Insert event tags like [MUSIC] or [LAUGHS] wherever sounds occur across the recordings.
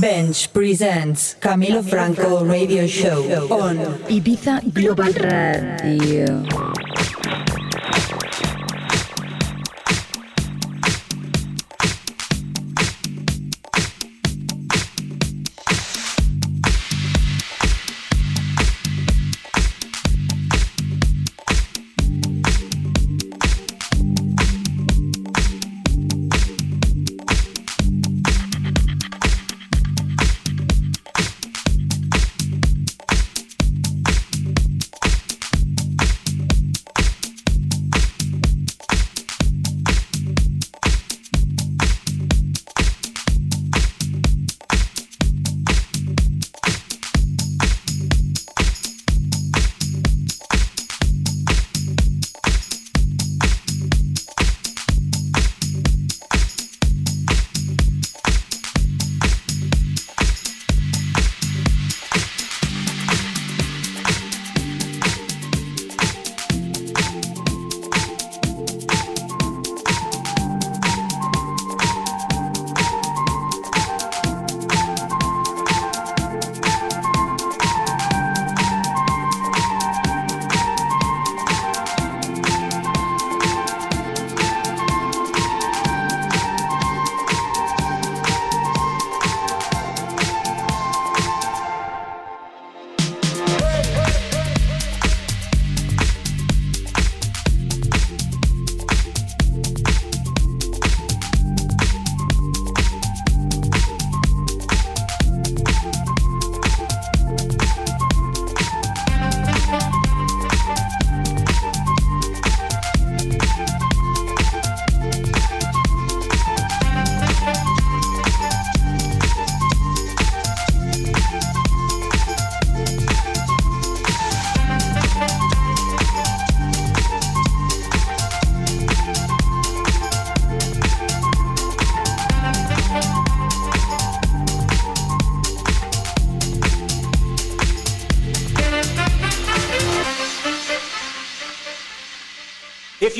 Bench presents Camilo Franco Radio Show on Ibiza Global Radio.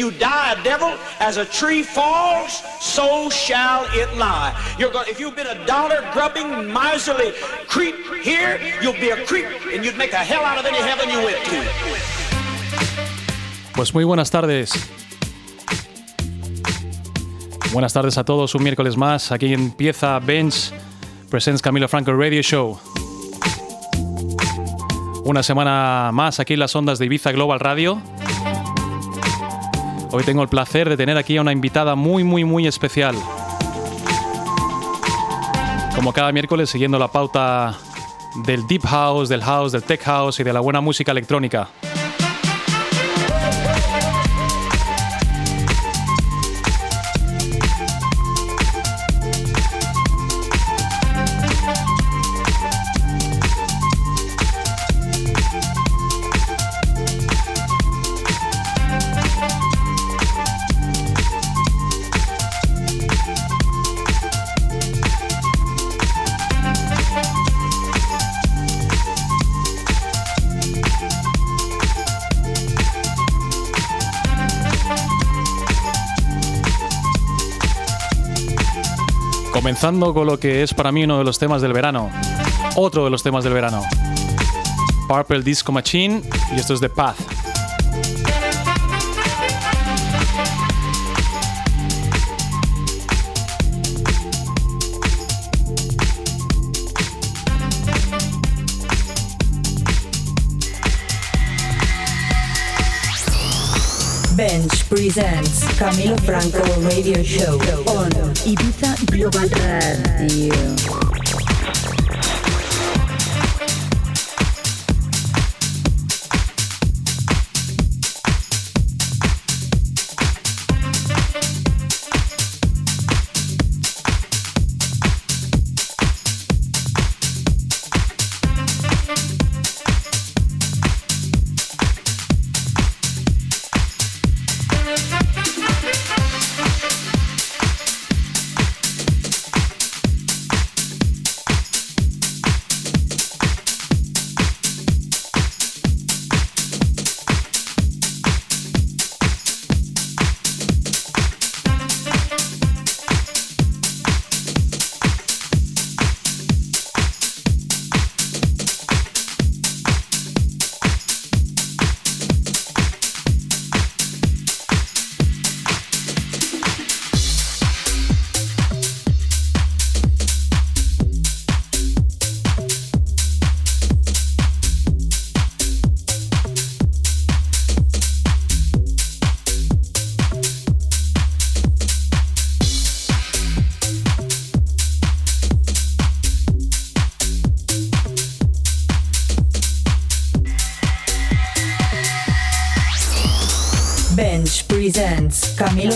You die a devil, as a tree falls, so shall it lie. You're going, if you've been a dollar grubbing, miserly creep here, you'll be a creep and you'd make a hell out of any heaven you went to. Pues muy buenas tardes. Buenas tardes a todos, un miércoles más. Aquí empieza Bench Presents Camilo Franco Radio Show. Una semana más aquí en las ondas de Ibiza Global Radio. Hoy tengo el placer de tener aquí a una invitada muy, muy, muy especial. Como cada miércoles, siguiendo la pauta del Deep House, del House, del Tech House y de la buena música electrónica. Comenzando con lo que es para mí uno de los temas del verano. Otro de los temas del verano. Purple Disco Machine y esto es The Path. Presents Camilo Franco Radio Show on Ibiza Global Radio.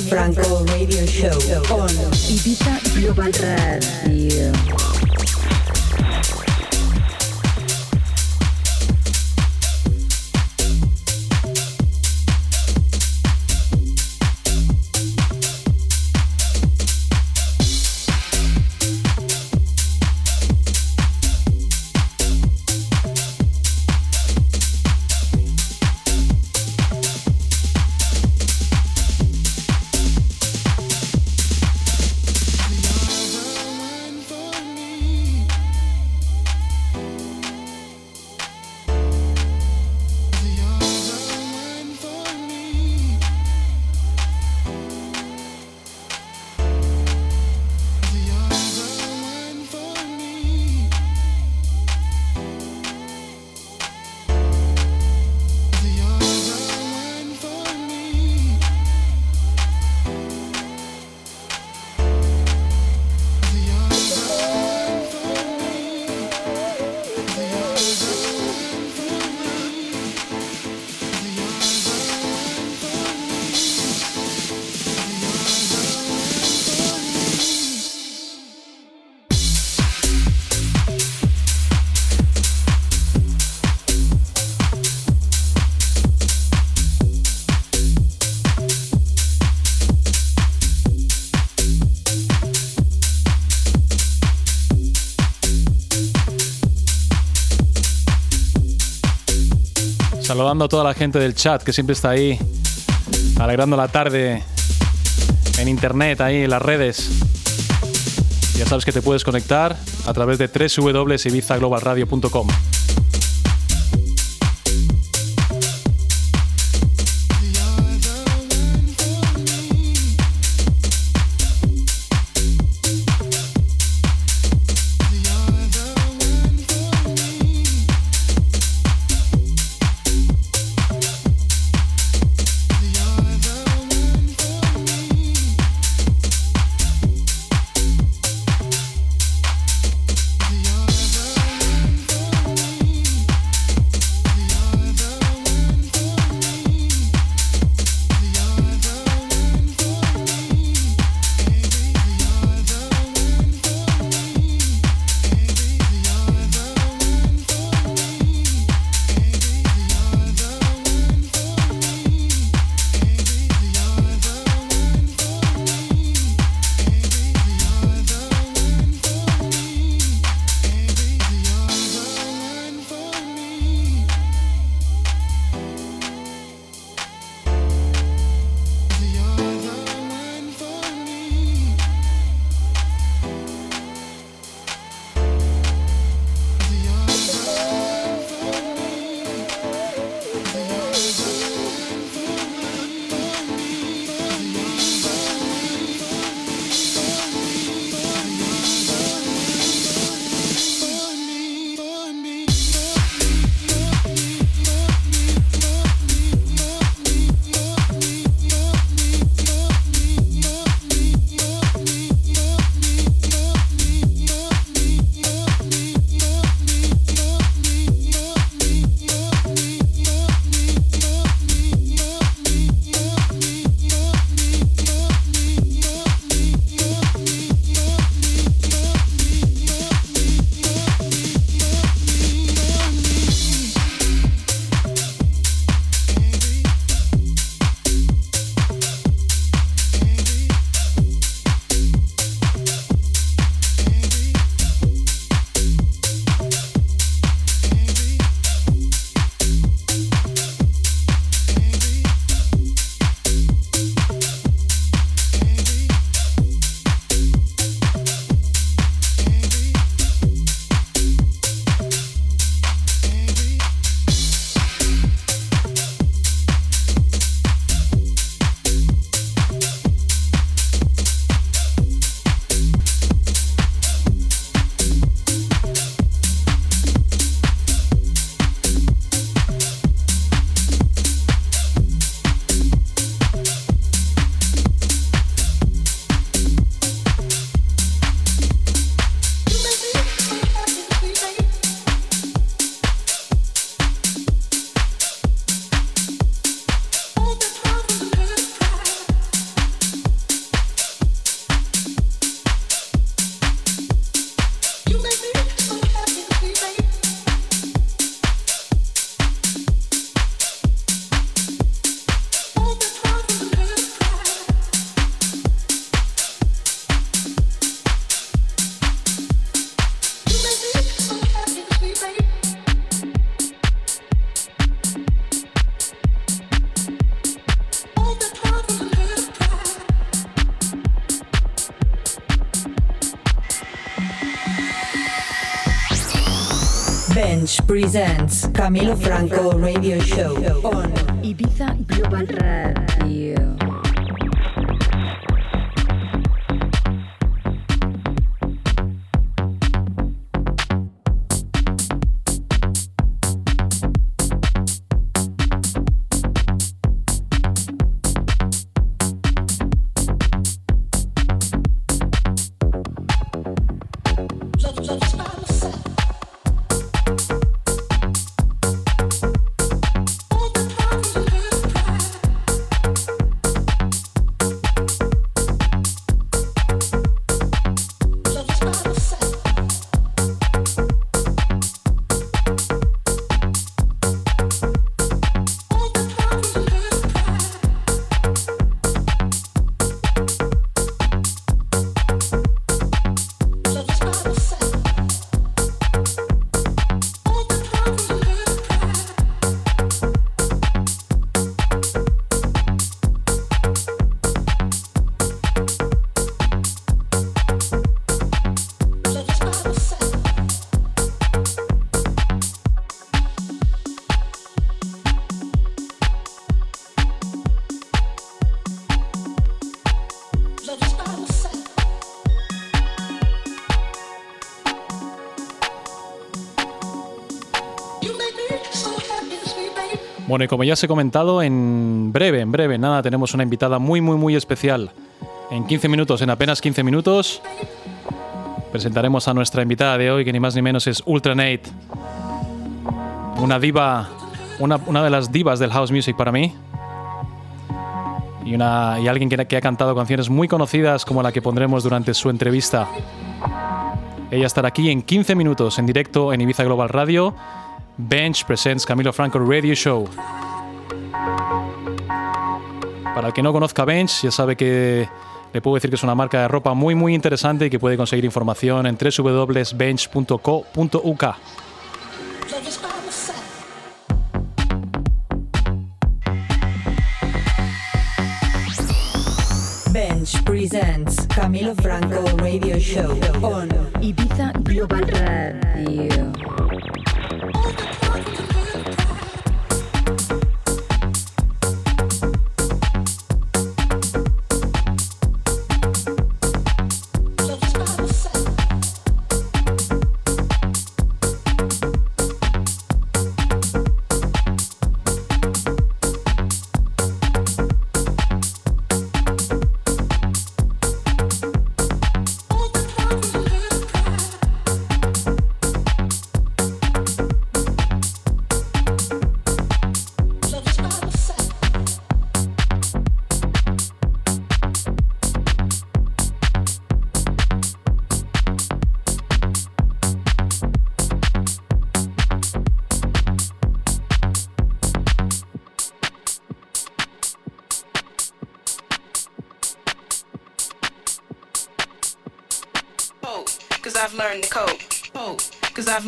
Franco Radio Show on Ibiza Global Radio. Saludando a toda la gente del chat que siempre está ahí, alegrando la tarde en internet, ahí en las redes. Ya sabes que te puedes conectar a través de www.ibizaglobalradio.com. presents Camilo Franco Radio Show on Ibiza Global Radio. Bueno, y como ya os he comentado, en breve, en breve, nada, tenemos una invitada muy, muy, muy especial. En 15 minutos, en apenas 15 minutos, presentaremos a nuestra invitada de hoy, que ni más ni menos es Ultranate. Una diva, una, una de las divas del house music para mí. Y, una, y alguien que, que ha cantado canciones muy conocidas como la que pondremos durante su entrevista. Ella estará aquí en 15 minutos en directo en Ibiza Global Radio. Bench presents Camilo Franco Radio Show. Para el que no conozca Bench, ya sabe que le puedo decir que es una marca de ropa muy muy interesante y que puede conseguir información en www.bench.co.uk. Bench presents Camilo Franco Radio Show on Ibiza Global Radio.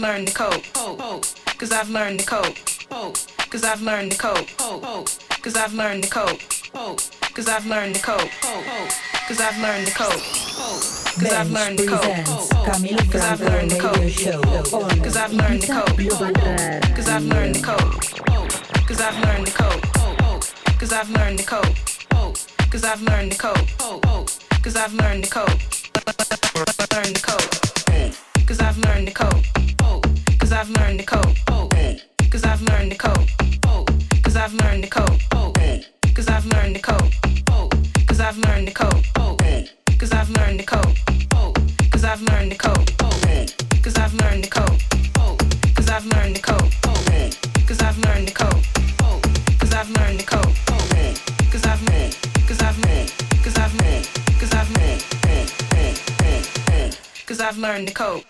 Learned to cope. Cause I've learned to cope. Cause I've learned to cope. Cause I've learned to cope. Cause I've learned to cope. Cause I've learned to cope. Cause I've learned to cope. Cause I've learned to cope. Cause I've learned to cope. Cause I've learned to cope. Cause I've learned to cope. Cause I've learned to cope. Cause I've learned to cope. Cause I've learned to cope. Oh, learned to cope. Cause I've learned to cope. I've learned to cope.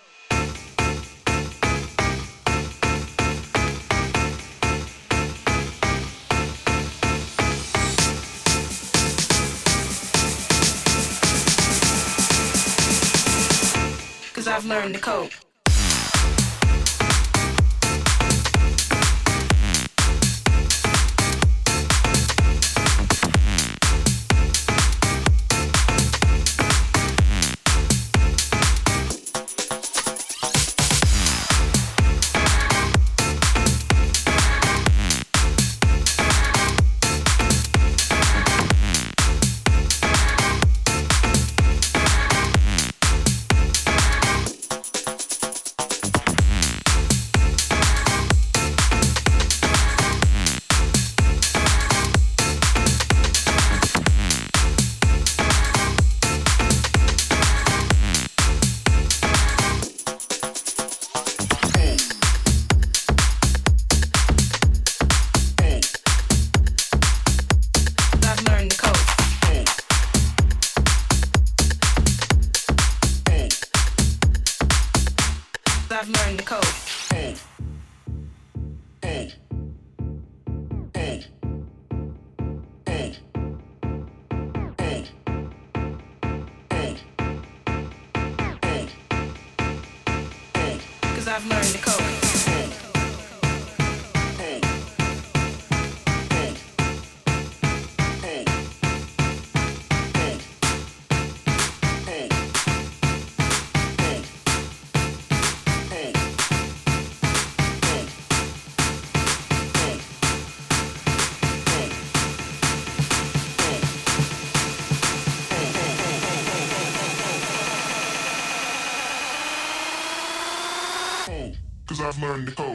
Cause I've learned to cope. friend.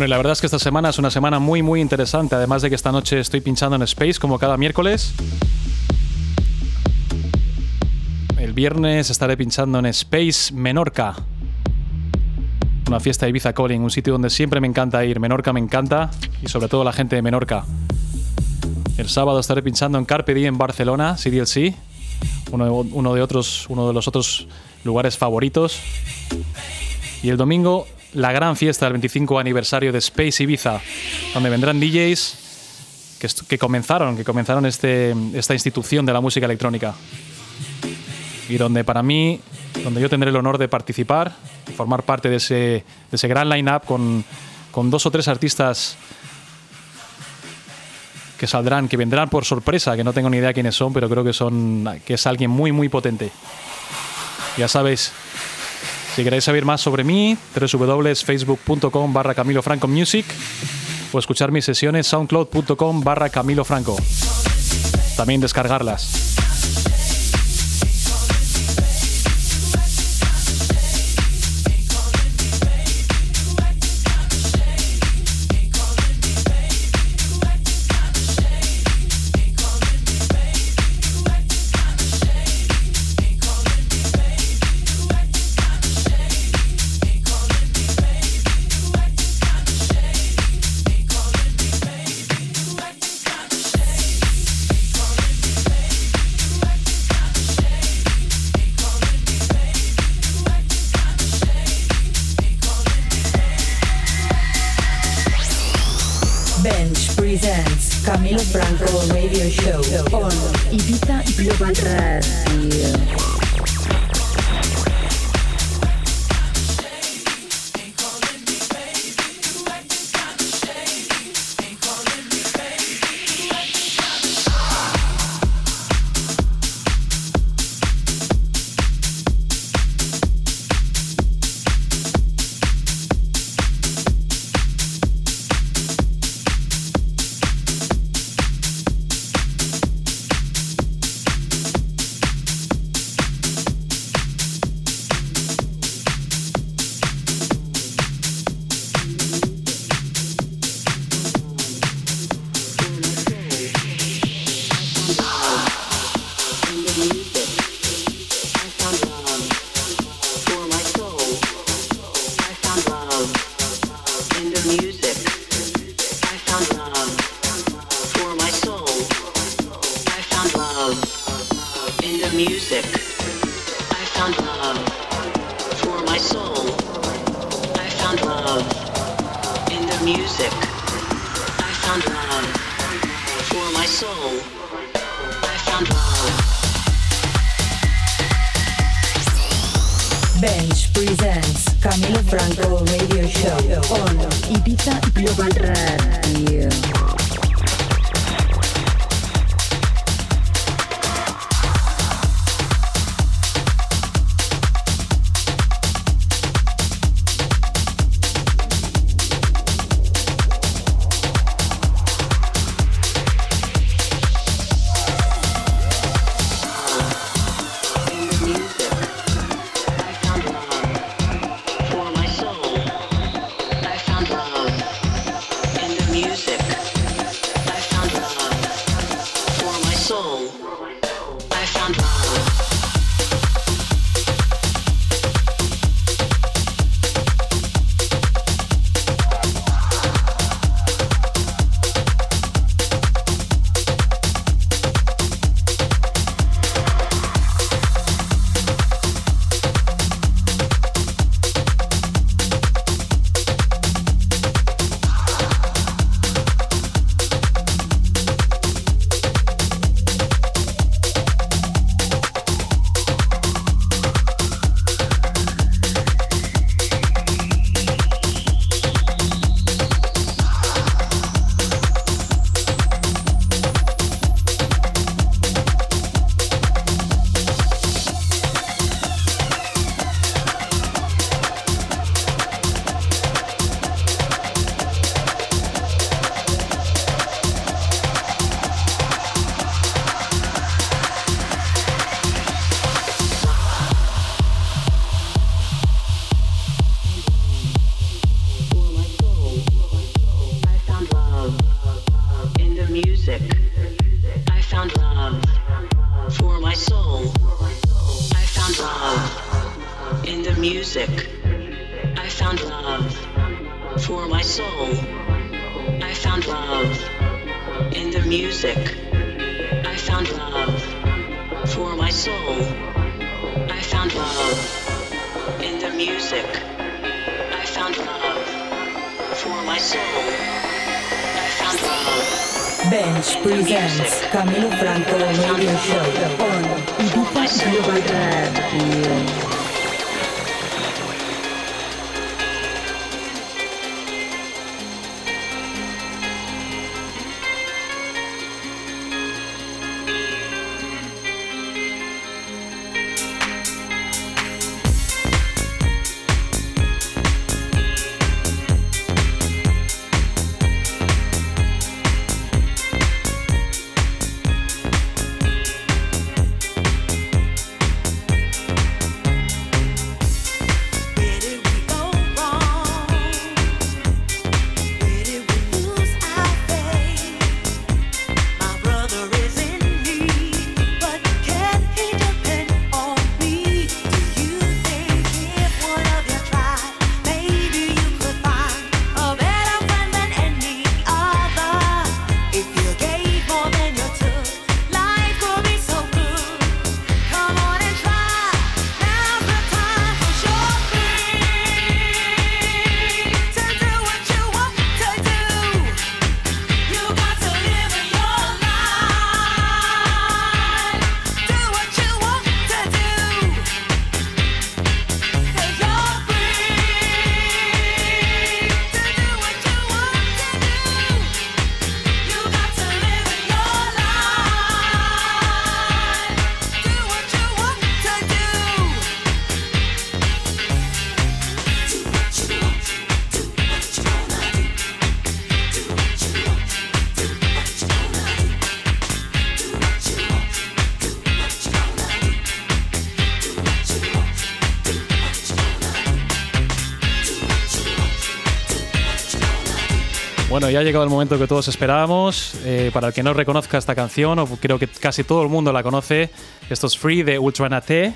Bueno, y la verdad es que esta semana es una semana muy, muy interesante. Además de que esta noche estoy pinchando en Space como cada miércoles. El viernes estaré pinchando en Space Menorca. Una fiesta de Ibiza Calling, un sitio donde siempre me encanta ir. Menorca me encanta y sobre todo la gente de Menorca. El sábado estaré pinchando en Carpe Diem en Barcelona, CDLC, uno uno de, otros, uno de los otros lugares favoritos. Y el domingo, la gran fiesta del 25 aniversario de Space Ibiza, donde vendrán DJs que, comenzaron, que comenzaron este, esta institución de la música electrónica. Y donde para mí, donde yo tendré el honor de participar, formar parte de ese, de ese gran line-up con, con dos o tres artistas que saldrán, que vendrán por sorpresa, que no tengo ni idea quiénes son, pero creo que son que es alguien muy muy potente. Ya sabéis, si queréis saber más sobre mí, www.facebook.com barra Camilo Franco Music o escuchar mis sesiones soundcloud.com barra Camilo Franco. También descargarlas. Camilo Franco Radio Show on Ibiza Global Radio. Music, I found love for my soul. I found love in the music. I found love for my soul. I found love in the music. I found love for my soul. I found love. Bench presents Camilo Franco Radio Show on Global Radio. Bueno, ya ha llegado el momento que todos esperábamos. Eh, para el que no reconozca esta canción, o creo que casi todo el mundo la conoce, esto es Free de Ultranate.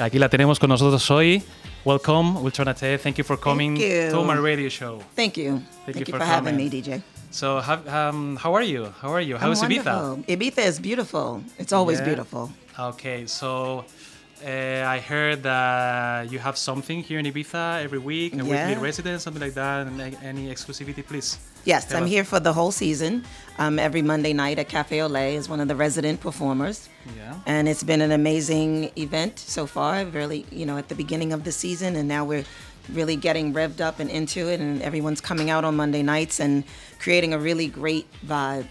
Aquí la tenemos con nosotros hoy. Welcome, Ultranate. Thank you for coming you. to my radio show. Thank you. Thank Thank, you you for for, having me, DJ. So, how, um, how are you? How are you? How I'm is Ibiza? wonderful. Ibiza is beautiful. It's always Yeah. beautiful. Okay, so uh, I heard that you have something here in Ibiza every week, a weekly Yeah. residence, something like that. And any exclusivity, please? Yes, I'm us. here for the whole season. Um, every Monday night at Cafe Olay is one of the resident performers. Yeah. And it's been an amazing event so far. Really, you know, at the beginning of the season, and now we're really getting revved up and into it, and everyone's coming out on Monday nights and creating a really great vibe.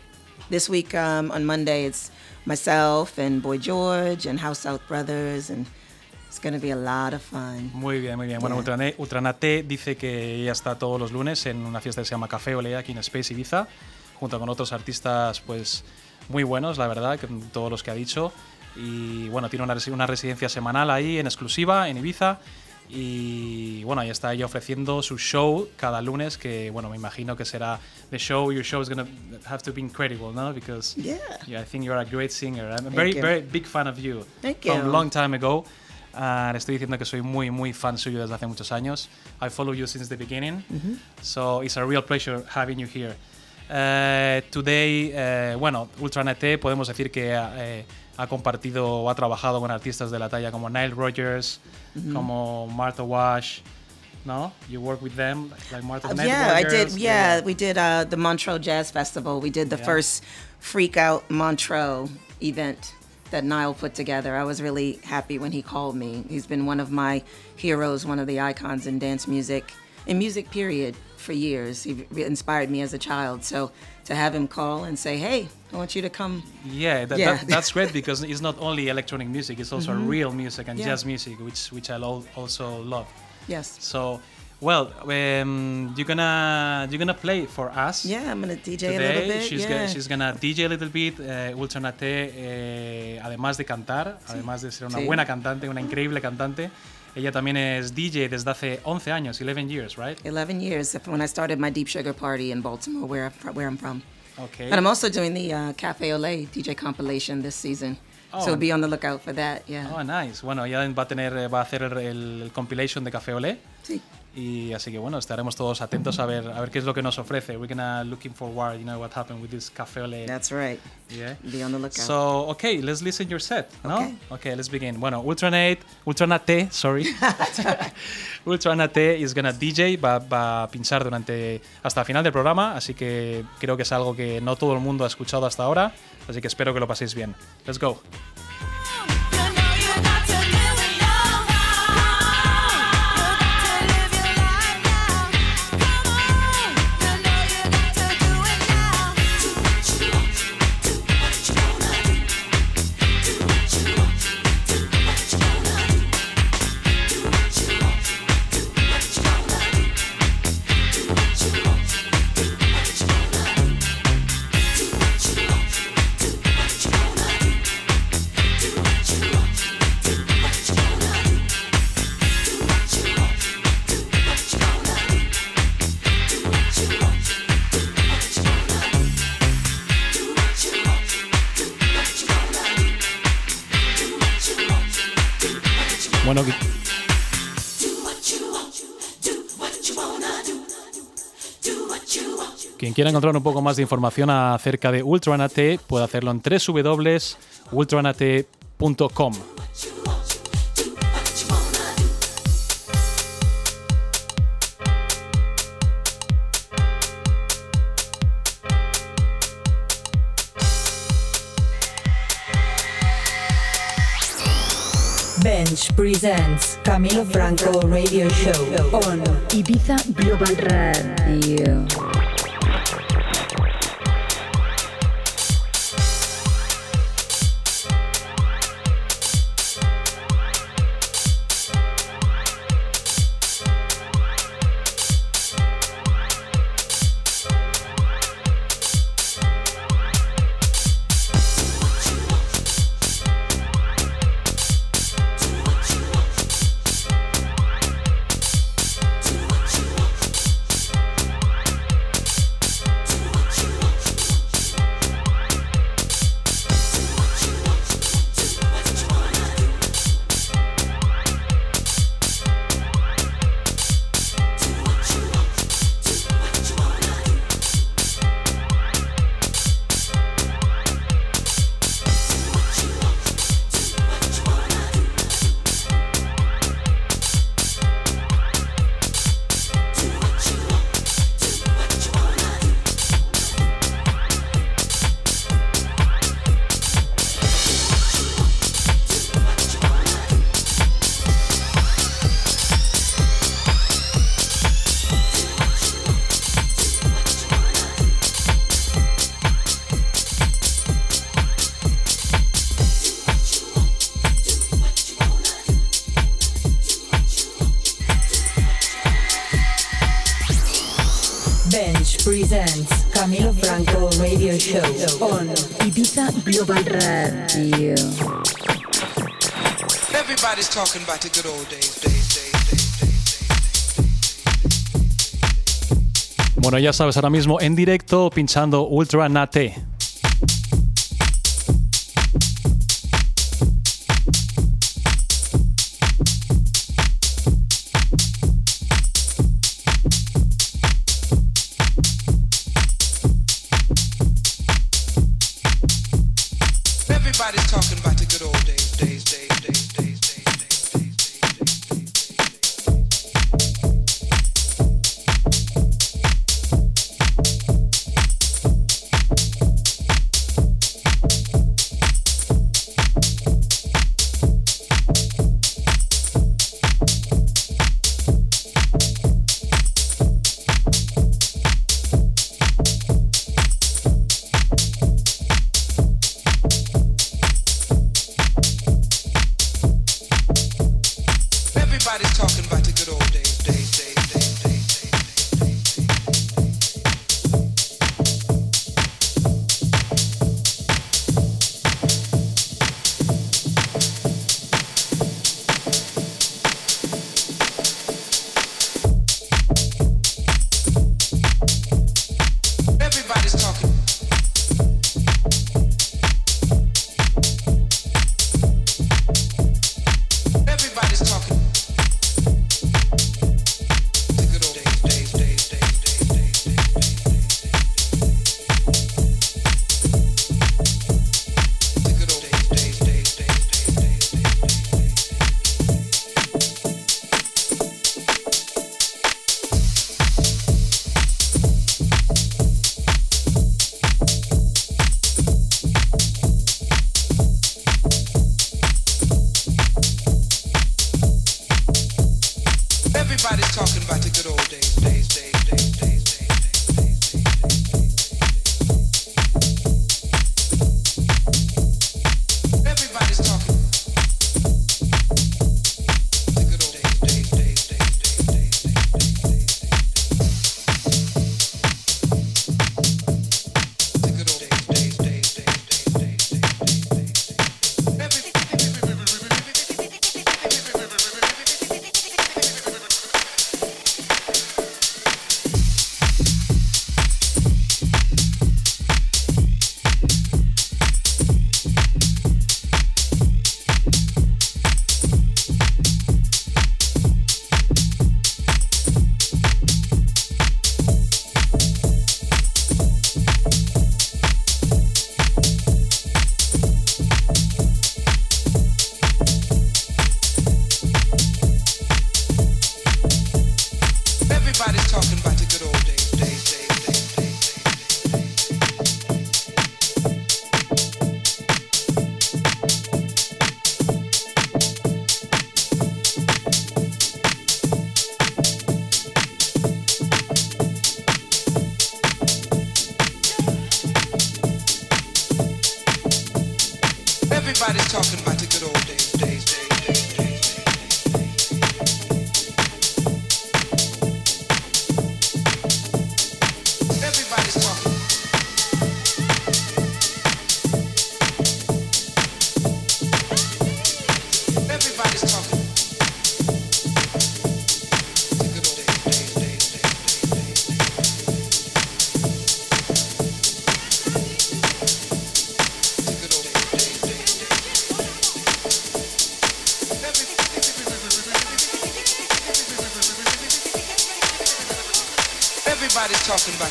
This week um, on Monday, it's myself and Boy George and House South Brothers, and it's going to be a lot of fun. Muy bien, muy bien. Bueno, Yeah. Ultranate dice que ella está todos los lunes en una fiesta que se llama Café Olé aquí en Space Ibiza, junto con otros artistas pues muy buenos, la verdad, que todos los que ha dicho. Y bueno, tiene una, una residencia semanal ahí en exclusiva en Ibiza. Y bueno, ahí está ella ofreciendo su show cada lunes, que bueno, me imagino que será the show, your show is going to have to be incredible, ¿no? Because Yeah. yeah, I think you're a great singer. I'm a very, you. very big fan of you. Thank From you. long time ago. Uh, le estoy diciendo que soy muy, muy fan suyo desde hace muchos años. I follow you since the beginning. So it's a real pleasure having you here. Uh, today, uh, bueno, Ultranete podemos decir que eh, ha compartido o ha trabajado con artistas de la talla como Nile Rodgers, como Martha Wash. No? You work with them, like Martha Uh, yeah, I did. Yeah, we did uh, the Montreux Jazz Festival. We did the Yeah. first Freak Out Montreux event that Nile put together. I was really happy when he called me. He's been one of my heroes, one of the icons in dance music, in music period, for years. He re- inspired me as a child. So to have him call and say, "Hey, I want you to come," Yeah, that, Yeah. That, that's great [LAUGHS] because it's not only electronic music; it's also real music and Yeah. jazz music, which which I al- also love. yes. So, well, um, you're gonna you're gonna play for us. Yeah, I'm gonna DJ a little bit. she's, yeah. gonna, she's gonna DJ a little bit. Uh, Ultranate, eh, además de cantar, además de ser una Sí. buena cantante, una increíble cantante, ella también es DJ desde hace 11 años, 11 years, right? 11 years when I started my Deep Sugar Party in Baltimore, where where I'm from. Okay. And I'm also doing the uh, Cafe Olé DJ compilation this season. Oh. So be on the lookout for that. Yeah. Oh, nice. Bueno, ya va a tener, eh, va a hacer el compilation de Café Olé. Sí. Y así que bueno, estaremos todos atentos a ver, a ver qué es lo que nos ofrece. We're gonna looking forward, you know what happened with this Olé. That's right. Yeah. Be on the lookout. So, okay, let's listen your set, no? Okay. Okay, let's begin. Bueno, Ultranate, Ultranate, sorry. [LAUGHS] Ultranate is gonna DJ, va, va a pinchar durante hasta el final del programa, así que creo que es algo que no todo el mundo ha escuchado hasta ahora, así que espero que lo paséis bien. Let's go. Quiera encontrar un poco más de información acerca de Ultranate puede hacerlo en www.ultranate.com. Bench presents Camilo Franco Radio Show on Ibiza Global Radio. Bueno, ya sabes, ahora mismo en directo pinchando Ultranate. Everybody's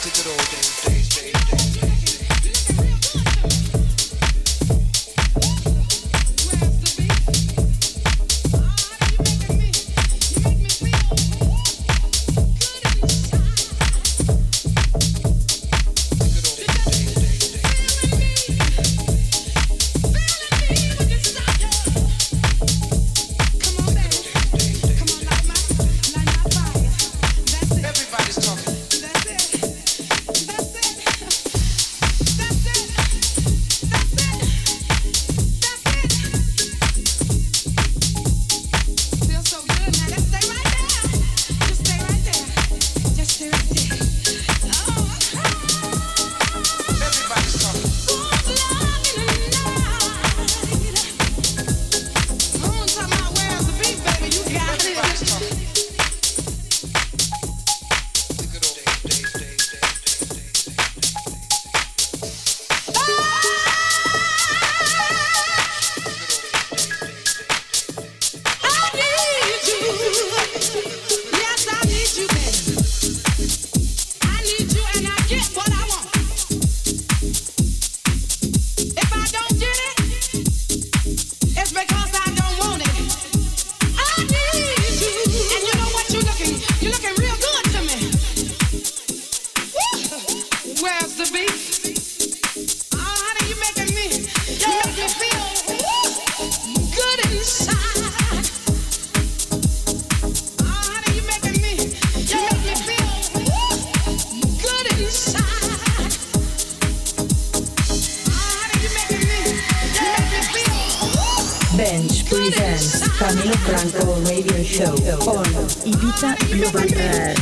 the good old Dance presents Camilo Franco Radio Show on Ibiza Global Earth.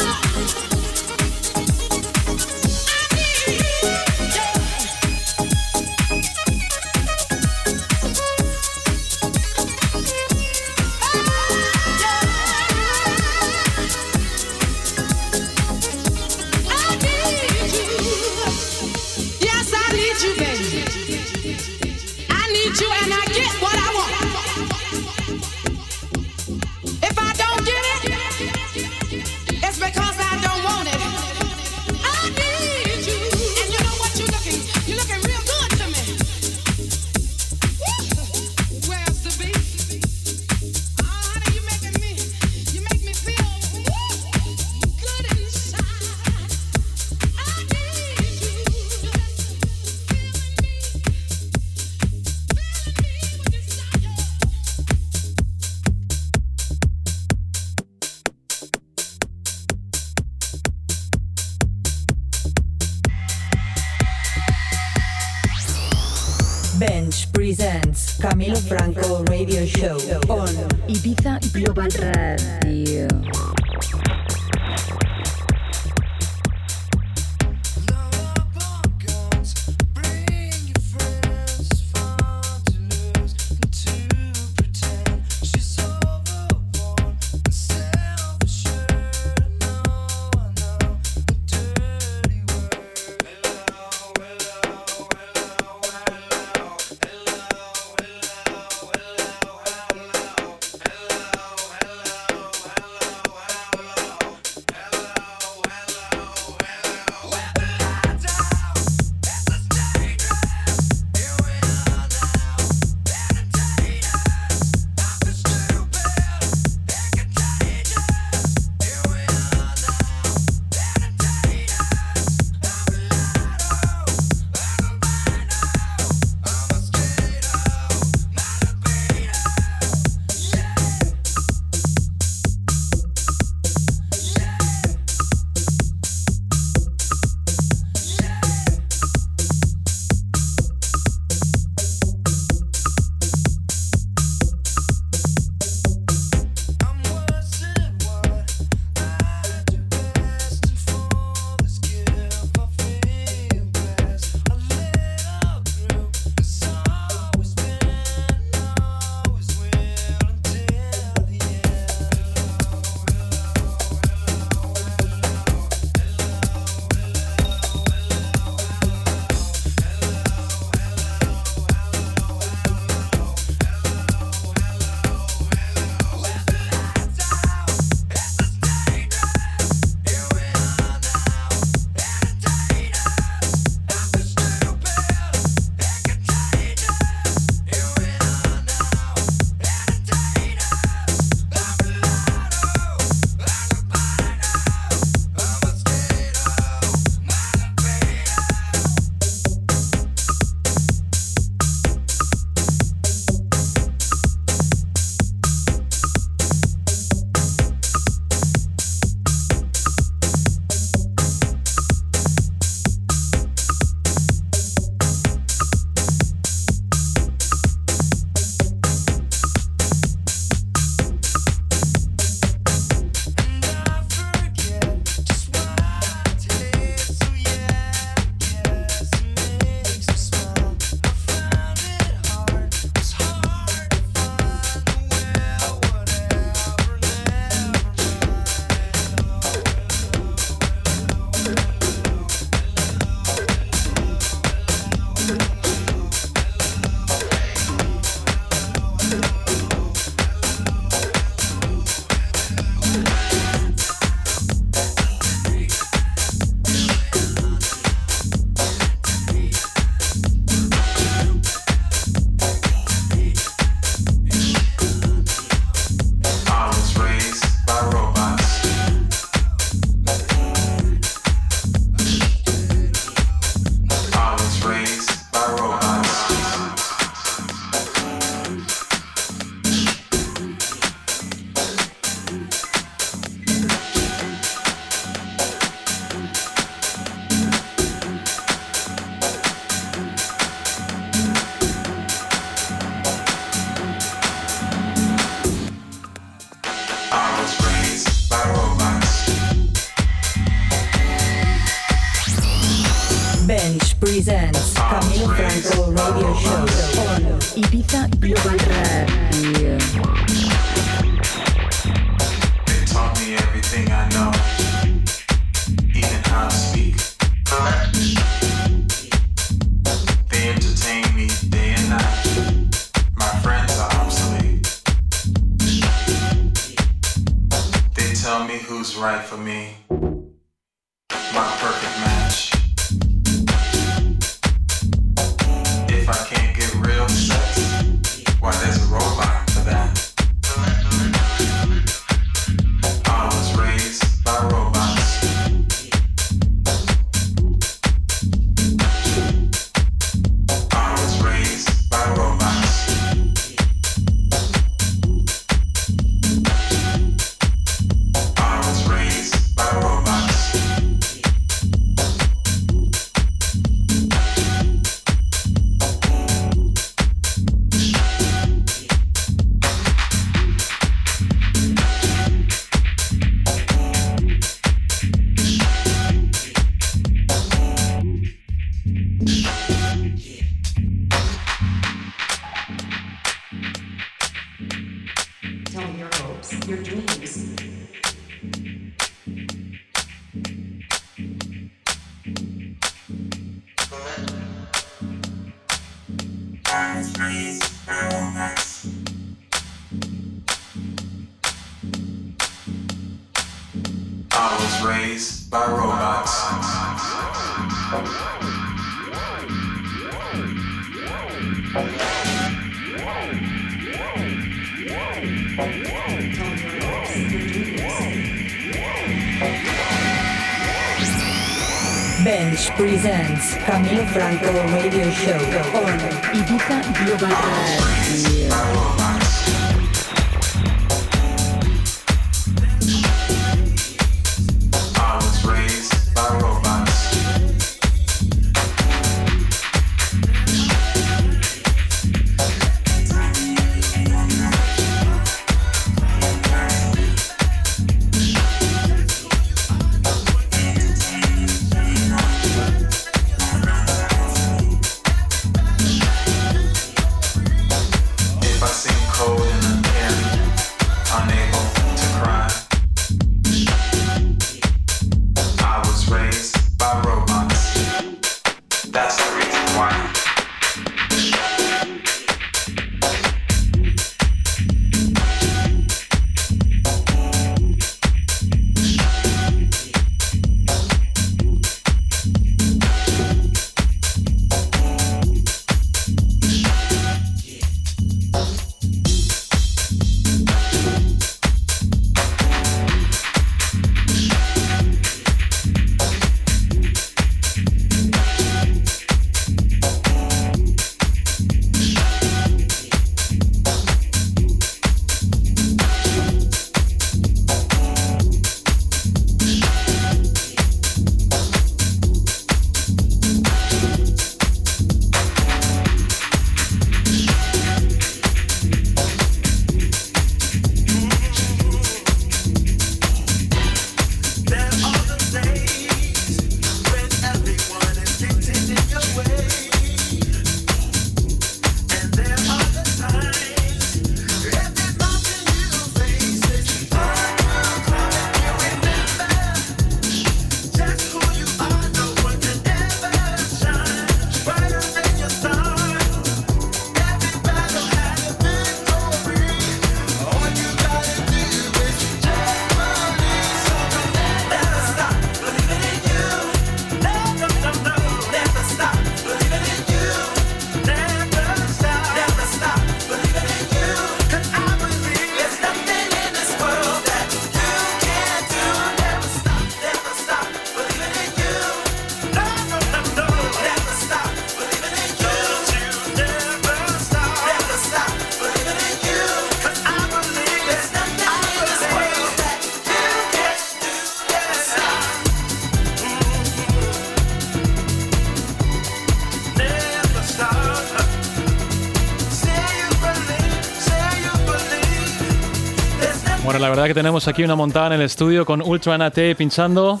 Tenemos aquí una montada en el estudio con Ultra Nate pinchando.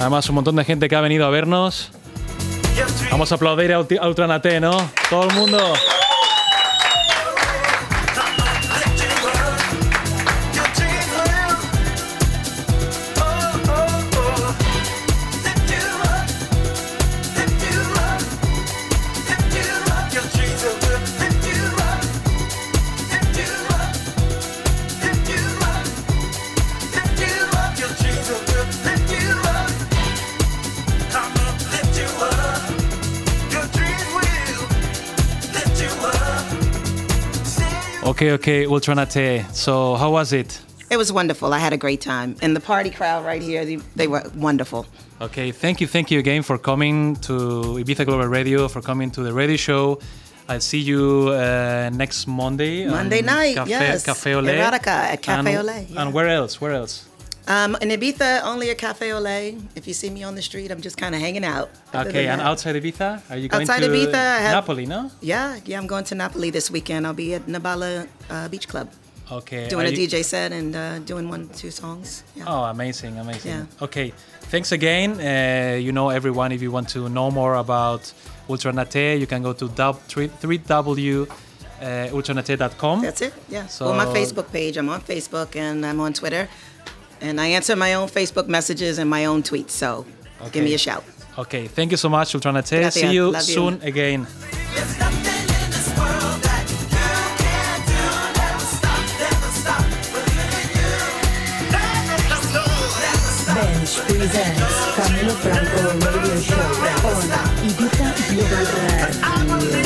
Además, un montón de gente que ha venido a vernos. Vamos a aplaudir a Ultra Nate, ¿no? Todo el mundo. Okay, okay, Ultra Nate. So, how was it? It was wonderful. I had a great time. And the party crowd right here, they, they were wonderful. Okay, thank you, thank you again for coming to Ibiza Global Radio, for coming to the radio show. I'll see you uh, next Monday. Monday night, Cafe, yes. Cafe Olé. Erotica at Cafe and, Olé, yeah. And where else? Where else? Um, in Ibiza, only at Cafe Olé. If you see me on the street, I'm just kind of hanging out. Other Okay, and outside Ibiza? Are you going Outside to Ibiza, I have- Napoli, no? Yeah, yeah, I'm going to Napoli this weekend. I'll be at Nabala uh, Beach Club Okay. doing are a you- DJ set and uh, doing one, two songs. Yeah. Oh, amazing, amazing. Yeah. Okay, thanks again. Uh, you know, everyone, if you want to know more about Ultra Nate, you can go to dub- three- 3w uh, ultranate.com. That's it. Yeah. So- well, my Facebook page. I'm on Facebook and I'm on Twitter, and I answer my own Facebook messages and my own tweets. So okay. give me a shout. Okay. Thank you so much, Ultranate. Gracias. See you Love soon you. again. presents Camilo Franco Radio Show on Ibiza Global Radio.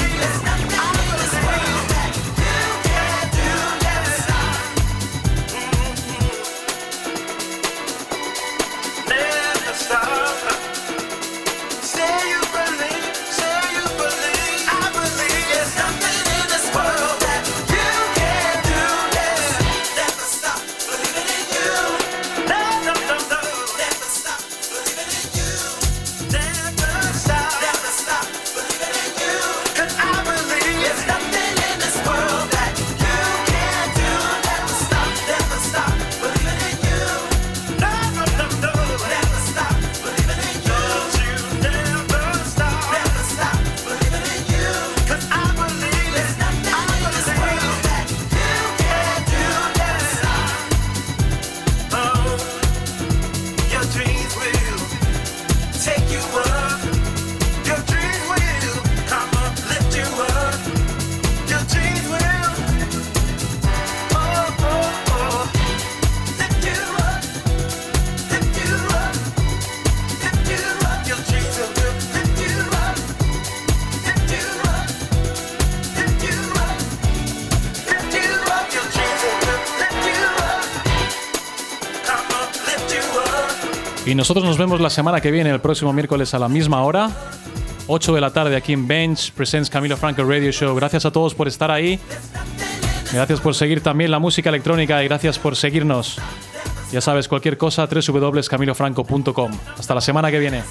Y nosotros nos vemos la semana que viene, el próximo miércoles a la misma hora. 8 de la tarde aquí en Bench Presents Camilo Franco Radio Show. Gracias a todos por estar ahí. Gracias por seguir también la música electrónica y gracias por seguirnos. Ya sabes, cualquier cosa, www.camilofranco.com. Hasta la semana que viene.